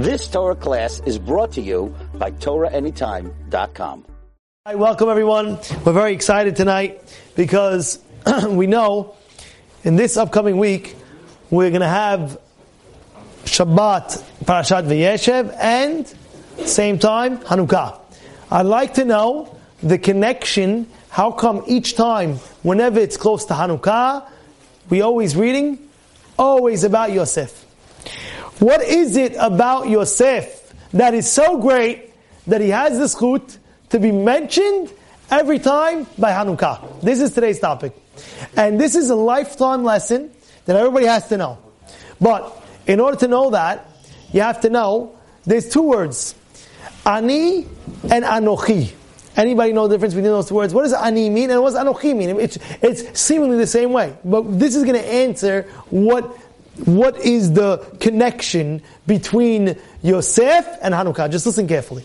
This Torah class is brought to you by TorahAnytime.com. Hi, welcome everyone. We're very excited tonight because we know in this upcoming week we're going to have Shabbat Parashat Vayeshev and same time Hanukkah. I'd like to know the connection. How come each time, whenever it's close to Hanukkah, we always reading always about Yosef? What is it about Yosef that is so great that he has the schut to be mentioned every time by Hanukkah? This is today's topic. And this is a lifetime lesson that everybody has to know. But in order to know that, you have to know there's two words. Ani and Anochi. Anybody know the difference between those two words? What does ani mean and what does anochi mean? It's, it's seemingly the same way. But this is going to answer what what is the connection between Yosef and Hanukkah? Just listen carefully.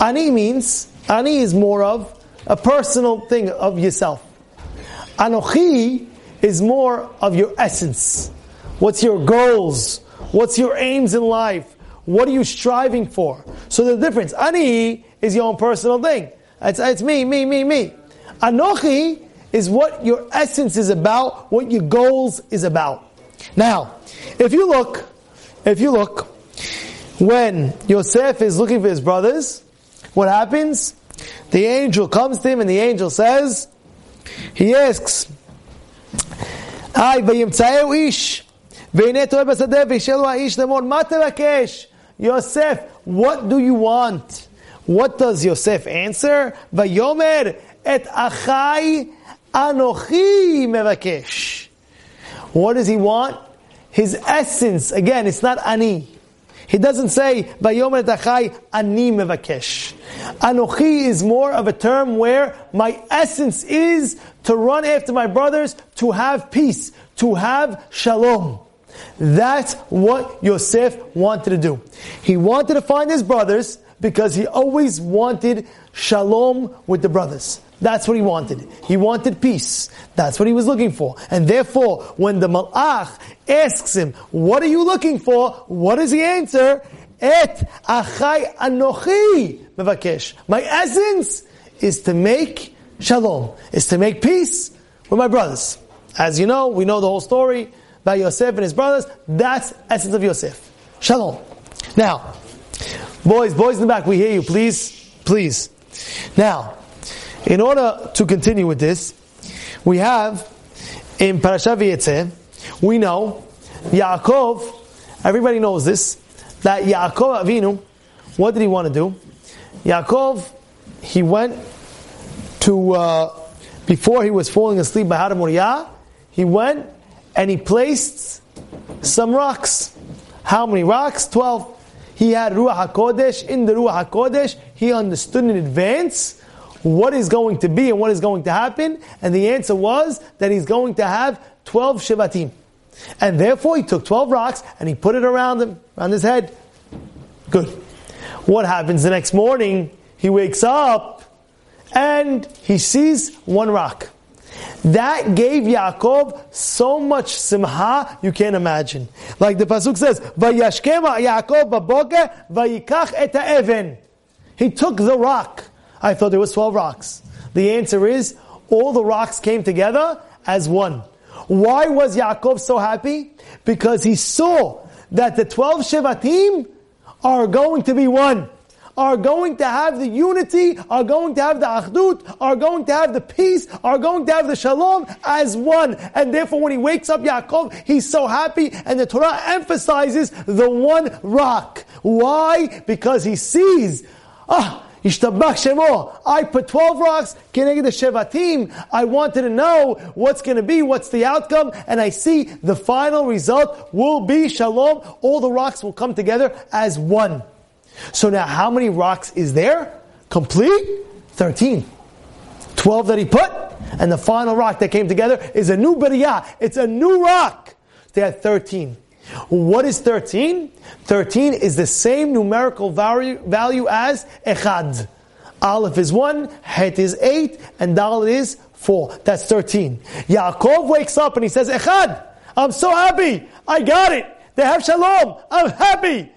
Ani means, Ani is more of a personal thing of yourself. Anochi is more of your essence. What's your goals? What's your aims in life? What are you striving for? So the difference, Ani is your own personal thing. It's, it's me, me, me, me. Anochi is what your essence is about, what your goals is about. Now, if you look, if you look, when Yosef is looking for his brothers, what happens? The angel comes to him and the angel says, he asks, Ay. Yosef, what do you want? What does Yosef answer? Vayomer et achai anochi mevakesh. What does he want? His essence. Again, it's not ani. He doesn't say, Vayomer Tachai ani mevakesh. Anochi is more of a term where my essence is to run after my brothers, to have peace, to have shalom. That's what Yosef wanted to do. He wanted to find his brothers because he always wanted shalom with the brothers. That's what he wanted. He wanted peace. That's what he was looking for. And therefore, when the malach asks him, what are you looking for? What does he answer? Et achai anochi mevakesh. My essence is to make shalom, is to make peace with my brothers. As you know, we know the whole story about Yosef and his brothers. That's essence of Yosef. Shalom. Now, boys, boys in the back, we hear you, please, please. Now, in order to continue with this, we have in Parashat Vayetze, we know Yaakov, everybody knows this, that Yaakov Avinu, what did he want to do? Yaakov, he went to, uh, before he was falling asleep by Har Moriah, he went and he placed some rocks. How many rocks? Twelve. He had Ruach HaKodesh. In the Ruach HaKodesh, he understood in advance what is going to be and what is going to happen. And the answer was that he's going to have 12 Shivatim. And therefore he took 12 rocks and he put it around him, around his head. Good. What happens the next morning? He wakes up and he sees one rock. That gave Yaakov so much simha you can't imagine. Like the pasuk says, "Vayashkem Yaakov baboker vayikach et even." He took the rock. I thought there was twelve rocks. The answer is all the rocks came together as one. Why was Yaakov so happy? Because he saw that the twelve Shevatim are going to be one are going to have the unity, are going to have the achdut, are going to have the peace, are going to have the shalom as one. And therefore when he wakes up Yaakov, he's so happy and the Torah emphasizes the one rock. Why? Because he sees, ah, Shemo. I put 12 rocks, the Shevatim. I wanted to know what's going to be, what's the outcome, and I see the final result will be Shalom. All the rocks will come together as one. So now how many rocks is there? Complete? 13. 12 that he put, and the final rock that came together is a new Beriyah. It's a new rock. They had 13. What is 13? 13 is the same numerical value, value as Echad. Aleph is 1, Het is 8, and Dal is 4. That's 13. Yaakov wakes up and he says, Echad, I'm so happy. I got it. They have Shalom. I'm happy.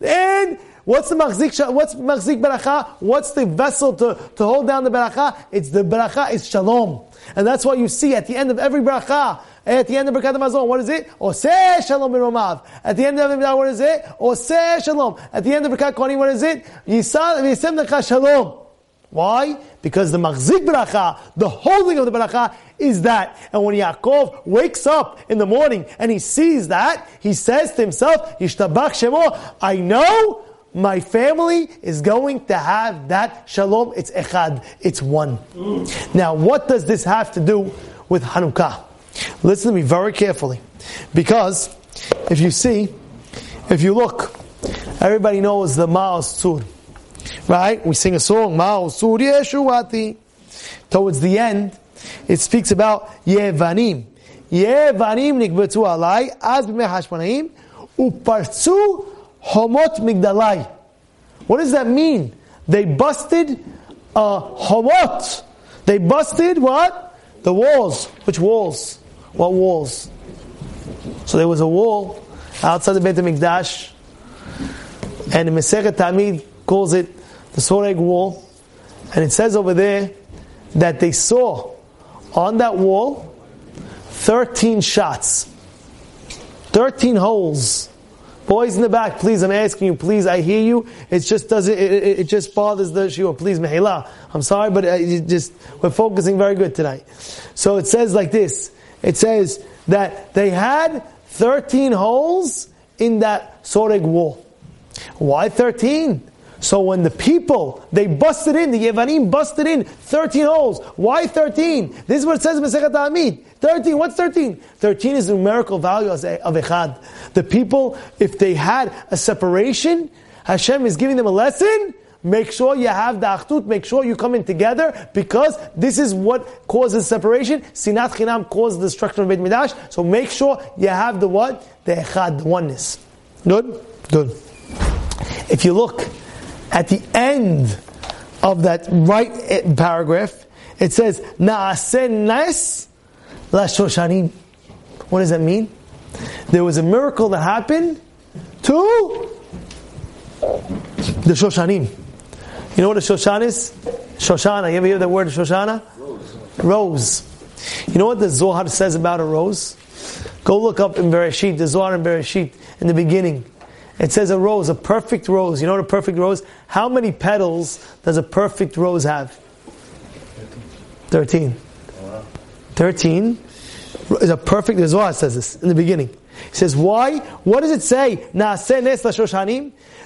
And what's the machzik, what's machzik beracha? What's the vessel to, to hold down the beracha? It's the beracha is shalom. And that's what you see at the end of every beracha. At the end of Birkat Hamazon, what is it? Oseh Shalom Romav. At the end of Amidah, what is it? Oseh Shalom. At the end of Birkat Kohanim, what is it? Yisem Lecha Shalom. Why? Because the Machzik Bracha, the holding of the Bracha, is that. And when Yaakov wakes up in the morning and he sees that, he says to himself, Yishtabach Shemo, I know my family is going to have that shalom. It's echad. It's one. Mm. Now, what does this have to do with Hanukkah? Listen to me very carefully. Because if you see, if you look, everybody knows the Ma'oz Tzur. Right? We sing a song, Ma'oz Tzur Yeshuati. Towards the end, it speaks about Yevanim. Yevanim nikbetu alai, az b'mei hashmanaim, upartzu homot migdalai. What does that mean? They busted uh, homot. They busted what? The walls. Which walls? What walls? So there was a wall outside the Beit HaMikdash, and the Masechet Tamid calls it the Soreg wall, and it says over there that they saw on that wall 13 shots, 13 holes. Boys in the back, please, I'm asking you, please, I hear you. It just doesn't, it, it, it just bothers the shiur. Please, Mehila. I'm sorry, but uh, it just, we're focusing very good tonight. So it says like this it says that they had 13 holes in that Soreg wall. Why 13? So when the people, they busted in, the Yevanim busted in 13 holes. Why 13? This is what it says in Masechet Tamid. 13, what's 13? 13 is the numerical value of Echad. The people, if they had a separation, Hashem is giving them a lesson, Make sure you have the achdut. Make sure you come in together because this is what causes separation. Sinat chinam causes the destruction of Beit Midrash. So make sure you have the what? The echad, the oneness. Good? Good. If you look at the end of that right eh, paragraph, it says, Na'asen nes la shoshanim. What does that mean? There was a miracle that happened to the Shoshanim. You know what a Shoshan is? Shoshana. You ever hear the word Shoshana? Rose. Rose. You know what the Zohar says about a rose? Go look up in Bereshit, the Zohar in Bereshit, in the beginning. It says a rose, a perfect rose. You know what a perfect rose? How many petals does a perfect rose have? 13. 13 is a perfect, the Zohar says this in the beginning. He says, why? What does it say? Naaseh nes.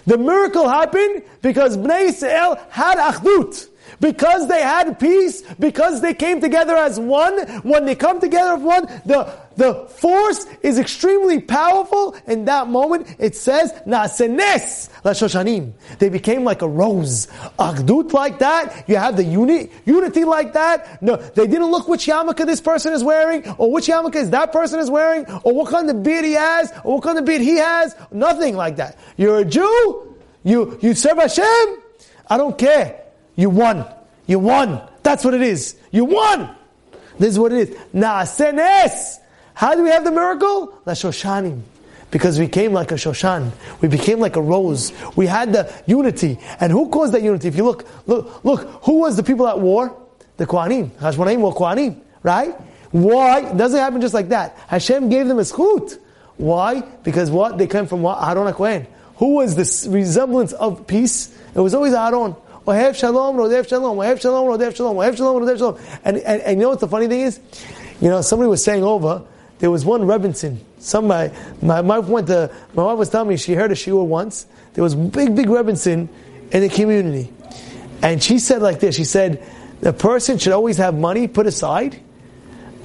The miracle happened because Bnei Israel had achdut. Because they had peace, because they came together as one, when they come together as one, the, the force is extremely powerful. In that moment, it says, Na'asenes la shoshanim. They became like a rose. Achdut like that. You have the uni, unity like that. No, they didn't look which yarmulke this person is wearing, or which yarmulke is that person is wearing, or what kind of beard he has, or what kind of beard he has. Nothing like that. You're a Jew. You, you serve Hashem. I don't care. You won. You won. That's what it is. You won. This is what it is. Na'asenes. How do we have the miracle? La Shoshanim. Because we came like a Shoshan. We became like a rose. We had the unity. And who caused that unity? If you look, look, look, who was the people at war? The Kohanim. Hashmonaim were Kohanim. Right? Why? It doesn't happen just like that. Hashem gave them a schut. Why? Because what? They came from what? Aaron HaKohen. Who was the resemblance of peace? It was always Aaron. Ohev shalom, rodev shalom, ohev shalom, rodev shalom, ohev shalom, rodev shalom. And, and, and you know what the funny thing is? You know, somebody was saying over, there was one Rebbetzin. Somebody, my wife went to, my wife was telling me she heard a shiur once. There was big, big Rebbetzin in the community. And she said like this, she said, the person should always have money put aside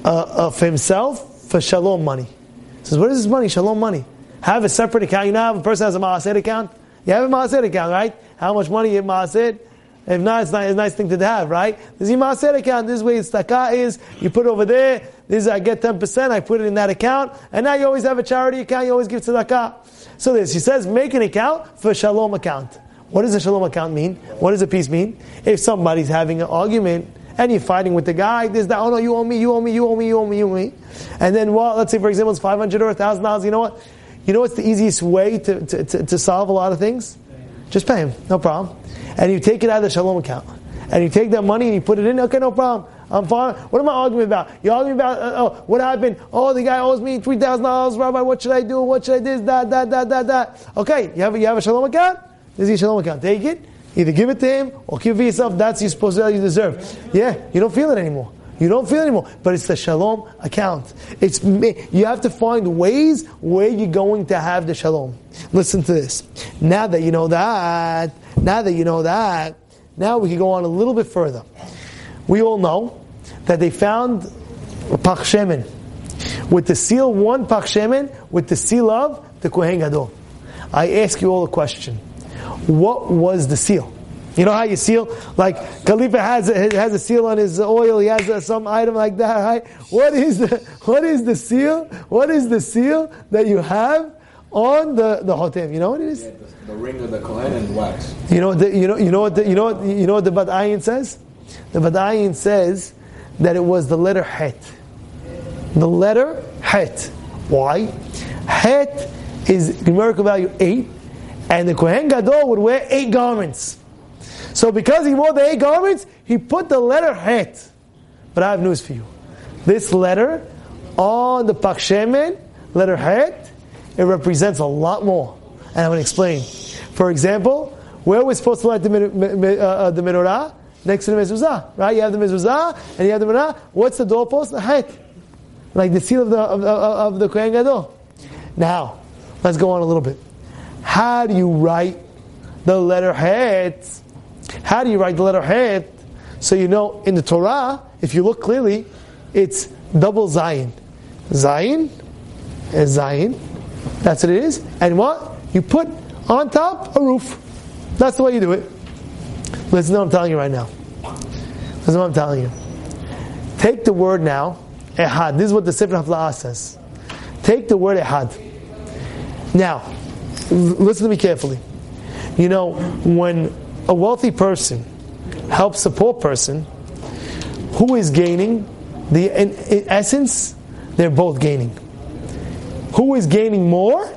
uh, uh, for himself for shalom money. He says, what is this money? Shalom money. Have a separate account. You know a person has a maaser account? You have a maaser account, right? How much money you have maaser? If not, it's, not, it's a nice thing to have, right? This is your maaser account. This way tzedakah is. You put it over there. This is, I get 10%, I put it in that account. And now you always have a charity account, you always give tzedakah. So this, he says, make an account for shalom account. What does a shalom account mean? What does a peace mean? If somebody's having an argument, and you're fighting with the guy, there's that, oh no, you owe me, you owe me, you owe me, you owe me, you owe me. And then, well, let's say for example, it's 500 or $1,000, you know what? you know what's the easiest way to, to, to, to solve a lot of things? Just pay him, no problem. And you take it out of the shalom account. And you take that money and you put it in, okay, no problem. I'm fine. What am I arguing about? You're arguing about uh, oh, what happened? Oh, the guy owes me three thousand dollars, Rabbi. What should I do? What should I do? That, that, that, that, that. Okay, you have you have a shalom account. This is your shalom account. Take it. Either give it to him or give it yourself. That's you're supposed to you deserve. Yeah, you don't feel it anymore. You don't feel anymore. But it's the shalom account. It's you have to find ways where you're going to have the shalom. Listen to this. Now that you know that, now that you know that, now we can go on a little bit further. We all know that they found Pach with the seal, one Pach with the seal of the Kohen Gadol. I ask you all a question. What was the seal? You know how you seal? Like Khalifa has a, has a seal on his oil. He has a, some item like that. Right? What is the what is the seal? What is the seal that you have on the the hotem? You know what it is? Yeah, the, the, ring of the Kohen and wax. You know the, you know you know what the, you know what, you know what the Badayin says? The Badayin says that it was the letter Het. The letter Het. Why? Het is numerical value eight, and the Kohen Gadol would wear eight garments. So because he wore the eight garments, he put the letter Het. But I have news for you. This letter on the Pach Shemen, letter Het, it represents a lot more. And I'm going to explain. For example, where we're supposed to light the, uh, uh, the menorah? Next to the mezuzah, right? You have the mezuzah and you have the menorah. What's the doorpost? The Het. Like the seal of the, of, of the Kohen Gadol. Now, let's go on a little bit. How do you write the letter Het? How do you write the letter Het? So you know in the Torah, if you look clearly, it's double Zayin. Zayin is Zayin. That's what it is. And what? You put on top a roof. That's the way you do it. Listen to what I'm telling you right now. Listen to what I'm telling you. Take the word now, Ehad. This is what the Sefer Hafla'ah says. Take the word Ehad. Now, listen to me carefully. You know, when a wealthy person helps a poor person, who is gaining? The in, in essence, they're both gaining. Who is gaining more?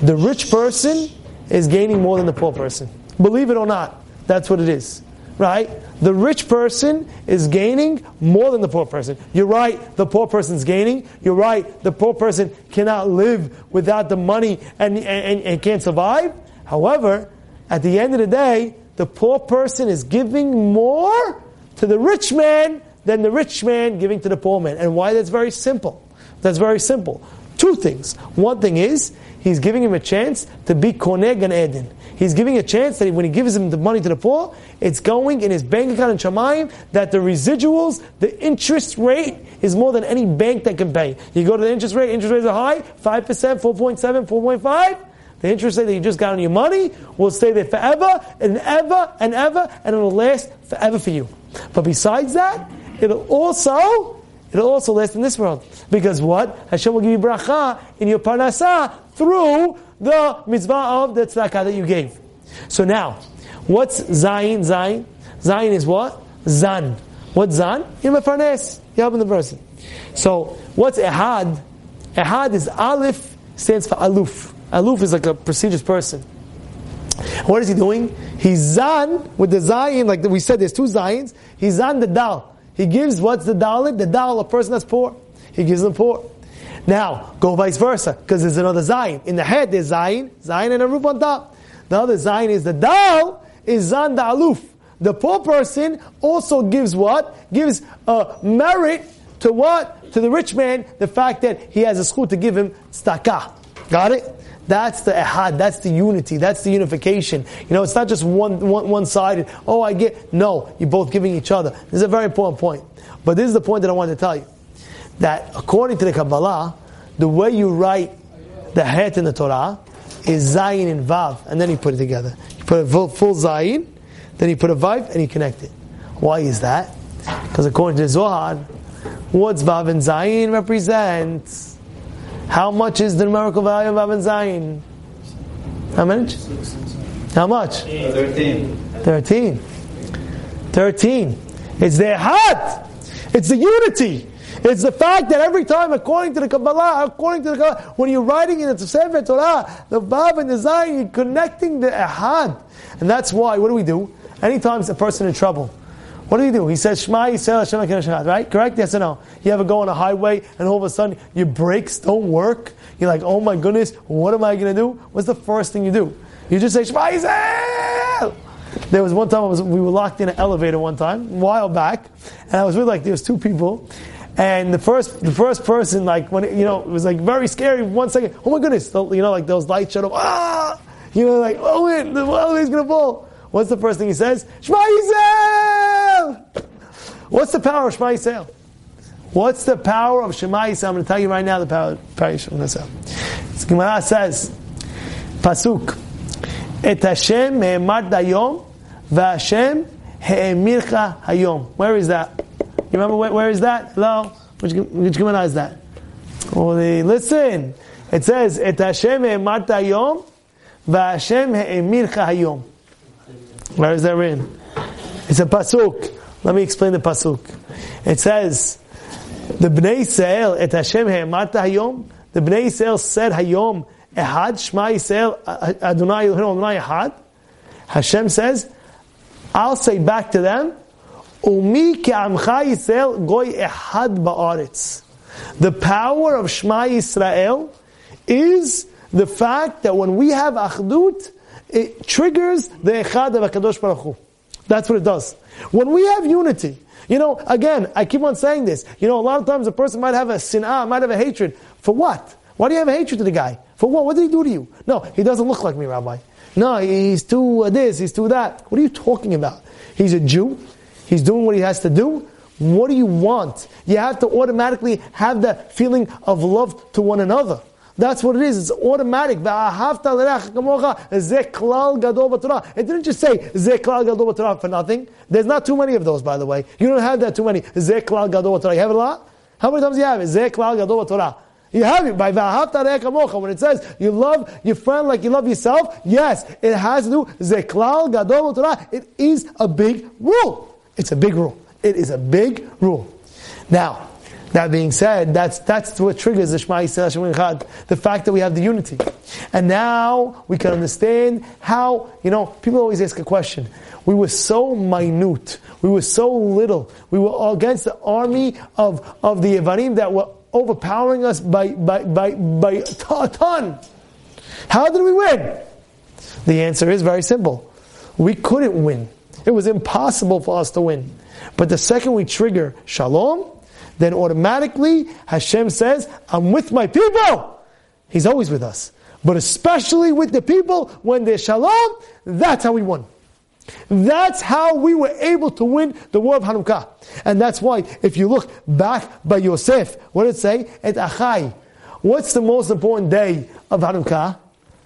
The rich person is gaining more than the poor person. Believe it or not, that's what it is. Right? The rich person is gaining more than the poor person. You're right, the poor person's gaining. You're right, the poor person cannot live without the money and, and, and can't survive. However, at the end of the day, the poor person is giving more to the rich man than the rich man giving to the poor man. And why that's very simple. That's very simple. Two things. One thing is, he's giving him a chance to be Koneg and Eden. He's giving a chance that when he gives him the money to the poor, it's going in his bank account in Shamayim, that the residuals, the interest rate, is more than any bank that can pay. You go to the interest rate, interest rates are high, 5%, 4.7, 4.5, the interest rate that you just got on your money will stay there forever and ever and ever, and it'll last forever for you. But besides that, it'll also it'll also last in this world. Because what? Hashem will give you bracha in your parnasah through the mitzvah of the tzedakah that you gave. So now, what's zayin? Zayin? Zayin is what? Zan. What's zan? You're parnes. You're helping the person. So what's ehad? Ehad is aleph, stands for aluf. Aluf is like a prestigious person. What is he doing? He's zan with the zayin, like we said, there's two zayins. He's zan the dal. He gives what's the dalit? The dal, a person that's poor. He gives them poor. Now, go vice versa, because there's another zayin. In the head, there's zayin, zayin and a roof on top. The other zayin is the dal, is zan the aluf. The poor person also gives what? Gives a merit to what? To the rich man, the fact that he has a school to give him tzedakah. Got it? That's the ehad, that's the unity, that's the unification. You know, it's not just one, one, one-sided, oh, I get, no, you're both giving each other. This is a very important point. But this is the point that I wanted to tell you. That according to the Kabbalah, the way you write the het in the Torah is Zayin and Vav, and then you put it together. You put a full, full Zayin, then you put a Vav, and you connect it. Why is that? Because according to the Zohar, what's Vav and Zayin represents? How much is the numerical value of Aben Zayin? How much? How much? 13. 13. 13. It's the heart. It's the unity. It's the fact that every time, according to the Kabbalah, according to the Kabbalah, when you're writing in the Sefer Torah, the Vav and the Zayin, you're connecting the Ahad. And that's why, what do we do? Anytime a person in trouble, what do you do? He says, Shema Yisrael Hashem Elokeinu right? Correct? Yes or no? You ever go on a highway and all of a sudden your brakes don't work? You're like, oh my goodness, what am I going to do? What's the first thing you do? You just say, Shema Yisrael! There was one time was, we were locked in an elevator one time, a while back, and I was with like, there was two people, and the first, the first person, like, when, it, you know, it was like very scary, one second, oh my goodness, you know, like those lights shut off, ah! You know, like, oh wait, the elevator's gonna fall. What's the first thing he says? Shema Yisrael! What's the power of Shema Yisrael? What's the power of Shema Yisrael? I'm going to tell you right now the power, of Shema Yisrael. Gemara says, Pasuk, Et Hashem me'emad dayom, v'Hashem he'emircha hayom. Where is that? You remember where, where is that? Hello? Which, which Gemara is that? Holy, listen. It says, Et Hashem me'emad dayom, v'Hashem he'emircha hayom. Where is that written? It's a pasuk. Let me explain the pasuk. It says, the Bnei Yisrael et Hashem he'emata hayom. The Bnei Yisrael said hayom ehad Shema Yisrael uh, Adonai Elohim Adonai ehad. Hashem says, I'll say back to them, Umi ke'amcha Yisrael goy ehad ba'aretz. The power of Shema Yisrael is the fact that when we have achdut, it triggers the Echad of HaKadosh Baruch Hu. That's what it does. When we have unity, you know, again, I keep on saying this. You know, a lot of times a person might have a sin'ah, might have a hatred. For what? Why do you have a hatred to the guy? For what? What did he do to you? No, he doesn't look like me, Rabbi. No, he's too this, he's too that. What are you talking about? He's a Jew. He's doing what he has to do. What do you want? You have to automatically have that feeling of love to one another. That's what it is. It's automatic. It didn't just say for nothing. There's not too many of those, by the way. You don't have that too many. You have a lot. How many times do you have it? You have it by v'ahavta When it says you love your friend like you love yourself, yes, it has to do zeklal gadol It is a big rule. It's a big rule. It is a big rule. Now, that being said, that's, that's what triggers the Shema Yisrael the fact that we have the unity. And now we can understand how, you know, people always ask a question. We were so minute. We were so little. We were against the army of, of the Yevanim that were overpowering us by, by, by, by a ton. How did we win? The answer is very simple. We couldn't win. It was impossible for us to win. But the second we trigger shalom, then automatically Hashem says, I'm with my people. He's always with us. But especially with the people, when there's shalom, that's how we won. That's how we were able to win the war of Hanukkah. And that's why, if you look back by Yosef, what did it say? Et Achai. What's the most important day of Hanukkah?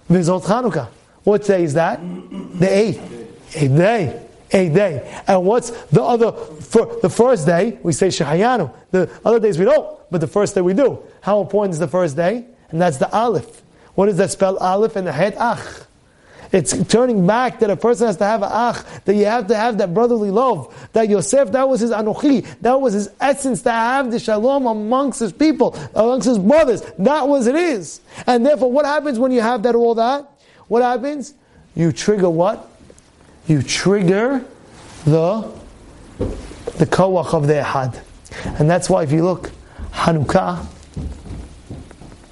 Vizot Hanukkah. What day is that? The eighth. Eighth day a day. And what's the other, for the first day, we say Shehayanu. The other days we don't, but the first day we do. How important is the first day? And that's the Aleph. What does that spell? Aleph and the head Ach. It's turning back that a person has to have an ach, that you have to have that brotherly love. That Yosef, that was his anochi, that was his essence to have the shalom amongst his people, amongst his brothers. That was it is. And therefore, what happens when you have that all that? What happens? You trigger what? You trigger the the kawach of the Ehad. And that's why if you look, Hanukkah,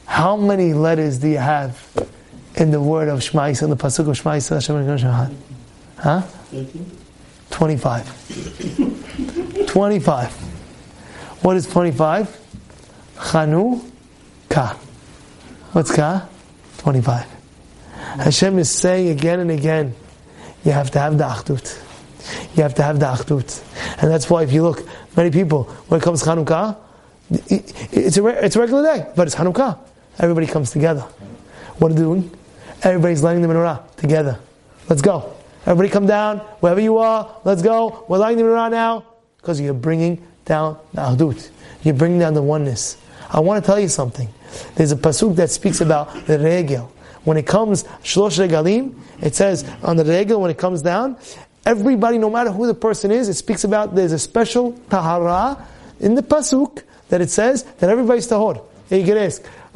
how many letters do you have in the word of Shema Yisrael, the Pasuk of Shema Yisrael, Hashem? Huh? 25. 25. What is 25? Chanukah. What's Ka? 25. Hashem is saying again and again, you have to have the achdut. You have to have the achdut. And that's why if you look, many people, when it comes to Hanukkah, it's a, it's a regular day, but it's Hanukkah. Everybody comes together. What are they doing? Everybody's lighting the menorah together. Let's go. Everybody come down, wherever you are, let's go. We're lighting the menorah now, because you're bringing down the achdut. You're bringing down the oneness. I want to tell you something. There's a pasuk that speaks about the regel. When it comes shlosh regalim, it says on the regel when it comes down, everybody, no matter who the person is, it speaks about there's a special tahara in the pasuk that it says that everybody's tahor.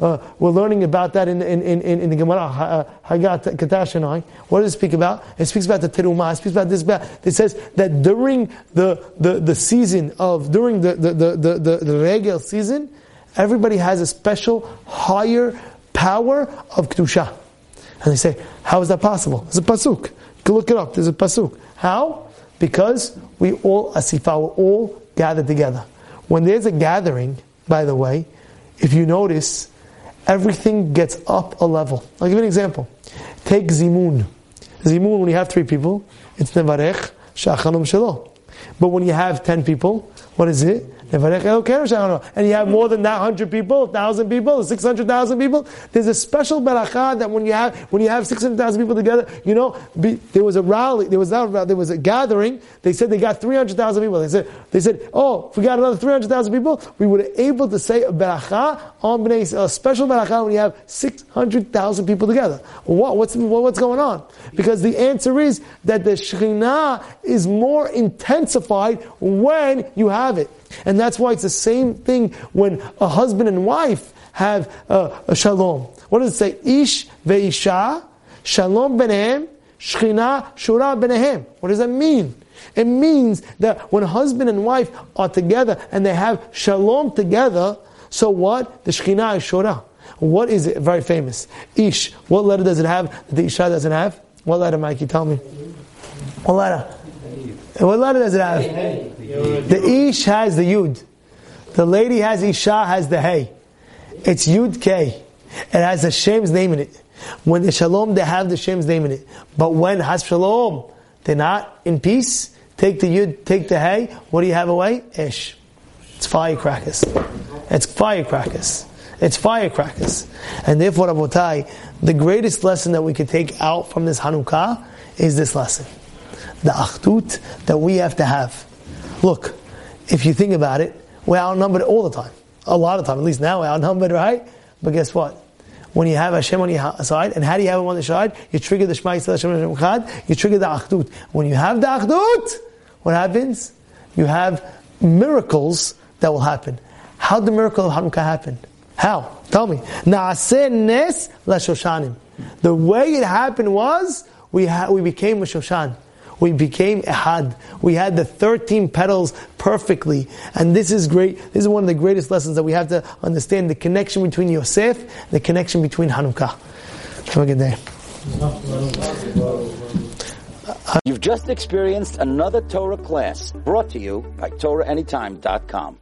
Uh, we're learning about that in, in, in, in the Gemara, uh, Hagat Katashanai. What does it speak about? It speaks about the Terumah. It speaks about this. It says that during the, the, the season of, during the, the, the, the, the, Regel season, everybody has a special higher power of Kedusha. And they say, how is that possible? It's a pasuk. You can look it up. There's a pasuk. How? Because we all, asifa, we're all gathered together. When there's a gathering, by the way, if you notice, everything gets up a level. I'll give you an example. Take Zimun. Zimun, when you have three people, it's Nevarech Shachanum Shelo. But when you have ten people, what is it? And you have more than that hundred people, thousand people, six hundred thousand people. There's a special beracha that when you have when you have six hundred thousand people together, you know, be, there was a rally, there was not there was a gathering. They said they got three hundred thousand people. They said they said, oh, if we got another three hundred thousand people, we were able to say a beracha on bnei a special beracha when you have six hundred thousand people together. What, what's what's going on? Because the answer is that the shekhinah is more intensified when you have it. And that's why it's the same thing when a husband and wife have uh, a shalom. What does it say? Ish ve'isha, shalom benehem, shchina shura benehem. What does that mean? It means that when husband and wife are together and they have shalom together, so what? The shchina is shura. What is it? Very famous. Ish. What letter does it have that the Isha doesn't have? What letter, Mikey? Tell me. What letter? What letter does it have? The Ish has the Yud. The lady has Isha has the Hey. It's Yud K. It has the Shem's name in it. When the Shalom, they have the Shem's name in it. But when Has Shalom, they're not in peace. Take the Yud, take the Hey. What do you have away? Ish. It's firecrackers. It's firecrackers. It's firecrackers. And therefore, Rabotai, the greatest lesson that we could take out from this Hanukkah is this lesson. The achdut that we have to have. Look, if you think about it, we're outnumbered all the time. A lot of time, at least now we're outnumbered, right? But guess what? When you have Hashem on your side, and how do you have him on the side? You trigger the Shema Yisrael Hashem Hashem you trigger the Achdut. When you have the Achdut, what happens? You have miracles that will happen. How did the miracle of Hanukkah happen? How? Tell me. Naaseh nes The way it happened was we ha- we became a Shoshan. We became ehad. We had the 13 petals perfectly. And this is great. This is one of the greatest lessons that we have to understand the connection between Yosef, the connection between Hanukkah. Have a good day. You've just experienced another Torah class brought to you by TorahAnytime.com.